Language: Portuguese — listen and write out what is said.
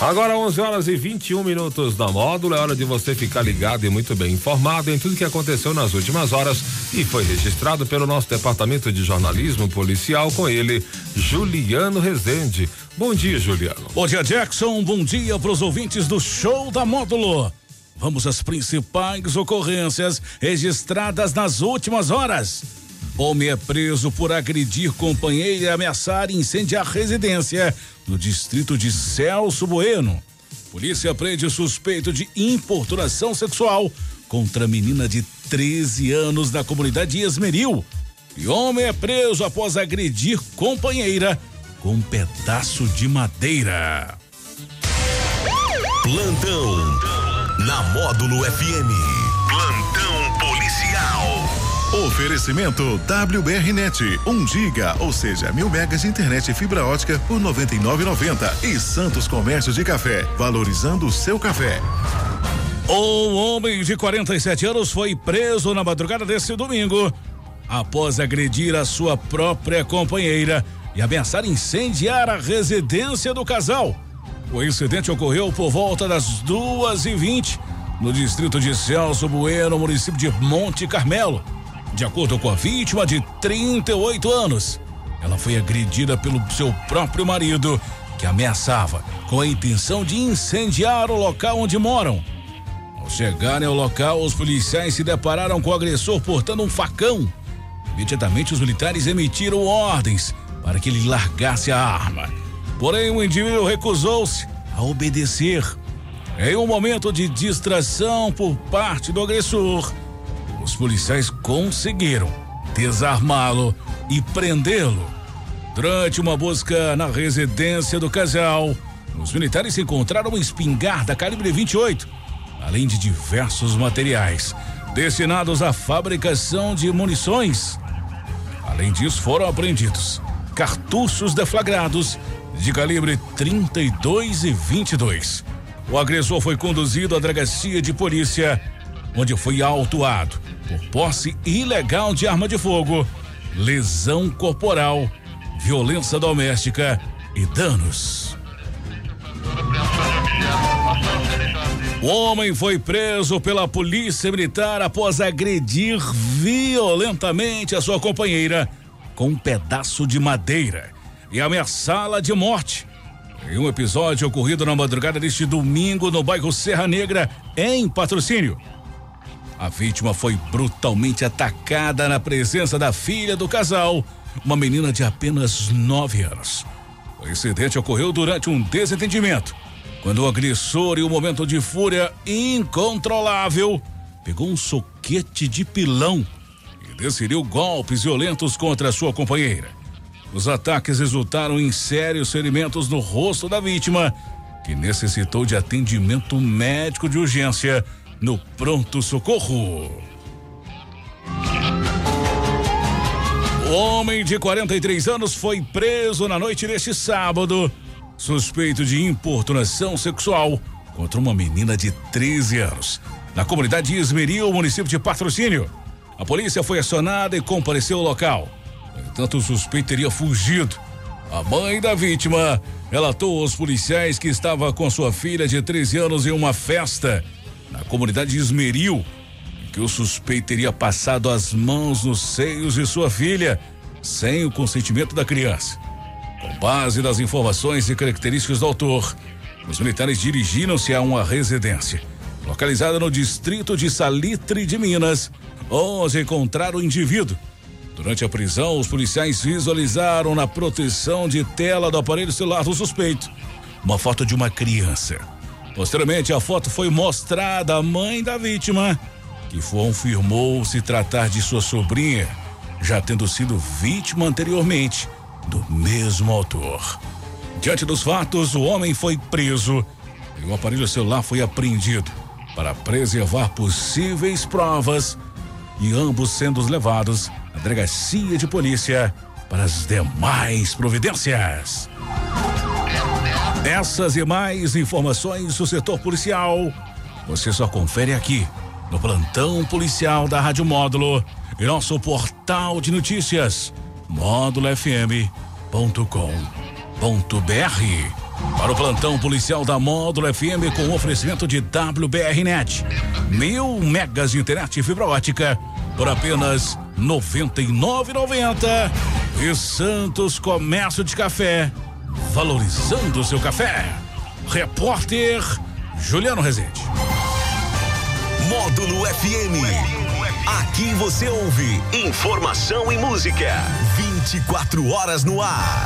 Agora 11 horas e 21 minutos da módulo, é hora de você ficar ligado e muito bem informado em tudo que aconteceu nas últimas horas e foi registrado pelo nosso departamento de jornalismo policial com ele, Juliano Rezende. Bom dia, Juliano. Bom dia, Jackson. Bom dia para os ouvintes do show da módulo. Vamos às principais ocorrências registradas nas últimas horas. Homem é preso por agredir companheira e ameaçar incendiar residência no distrito de Celso Bueno. Polícia prende suspeito de importunação sexual contra menina de 13 anos da comunidade Esmeril. E homem é preso após agredir companheira com um pedaço de madeira. Plantão na Módulo FM. Oferecimento WBRnet, 1 um giga, ou seja, mil megas de internet e fibra ótica por 99,90 e Santos Comércio de Café, valorizando o seu café. Um homem de 47 anos foi preso na madrugada desse domingo após agredir a sua própria companheira e ameaçar incendiar a residência do casal. O incidente ocorreu por volta das duas e vinte no distrito de Celso Bueno, município de Monte Carmelo. De acordo com a vítima de 38 anos, ela foi agredida pelo seu próprio marido, que ameaçava com a intenção de incendiar o local onde moram. Ao chegarem ao local, os policiais se depararam com o agressor portando um facão. Imediatamente, os militares emitiram ordens para que ele largasse a arma. Porém, o indivíduo recusou-se a obedecer. Em um momento de distração por parte do agressor, policiais conseguiram desarmá-lo e prendê-lo. Durante uma busca na residência do casal, os militares encontraram uma espingarda calibre 28, além de diversos materiais destinados à fabricação de munições. Além disso, foram apreendidos cartuchos deflagrados de calibre 32 e 22. O agressor foi conduzido à delegacia de polícia, onde foi autuado por posse ilegal de arma de fogo, lesão corporal, violência doméstica e danos. O homem foi preso pela polícia militar após agredir violentamente a sua companheira com um pedaço de madeira e ameaçá-la de morte. Em um episódio ocorrido na madrugada deste domingo no bairro Serra Negra, em patrocínio. A vítima foi brutalmente atacada na presença da filha do casal, uma menina de apenas nove anos. O incidente ocorreu durante um desentendimento, quando o agressor, em um momento de fúria incontrolável, pegou um soquete de pilão e desferiu golpes violentos contra sua companheira. Os ataques resultaram em sérios ferimentos no rosto da vítima, que necessitou de atendimento médico de urgência no pronto-socorro. O homem de 43 anos foi preso na noite deste sábado, suspeito de importunação sexual contra uma menina de 13 anos, na comunidade Esmeril, município de Patrocínio. A polícia foi acionada e compareceu ao local. No entanto, o suspeito teria fugido. A mãe da vítima relatou aos policiais que estava com sua filha de 13 anos em uma festa na comunidade de Esmeril que o suspeito teria passado as mãos nos seios de sua filha sem o consentimento da criança. Com base nas informações e características do autor, os militares dirigiram-se a uma residência localizada no distrito de Salitre de Minas, onde encontraram o indivíduo Durante a prisão, os policiais visualizaram na proteção de tela do aparelho celular do suspeito uma foto de uma criança. Posteriormente, a foto foi mostrada à mãe da vítima, que confirmou se tratar de sua sobrinha, já tendo sido vítima anteriormente do mesmo autor. Diante dos fatos, o homem foi preso e o aparelho celular foi apreendido para preservar possíveis provas e ambos sendo levados à delegacia de polícia para as demais providências. Essas e mais informações do setor policial você só confere aqui no plantão policial da Rádio Módulo e nosso portal de notícias módulofm.com.br. Para o plantão policial da Módulo FM com oferecimento de WBRnet. Mil megas de internet e fibra ótica por apenas R$ 99,90. E Santos Comércio de Café, valorizando o seu café. Repórter Juliano Rezende. Módulo FM. Aqui você ouve informação e música. 24 horas no ar.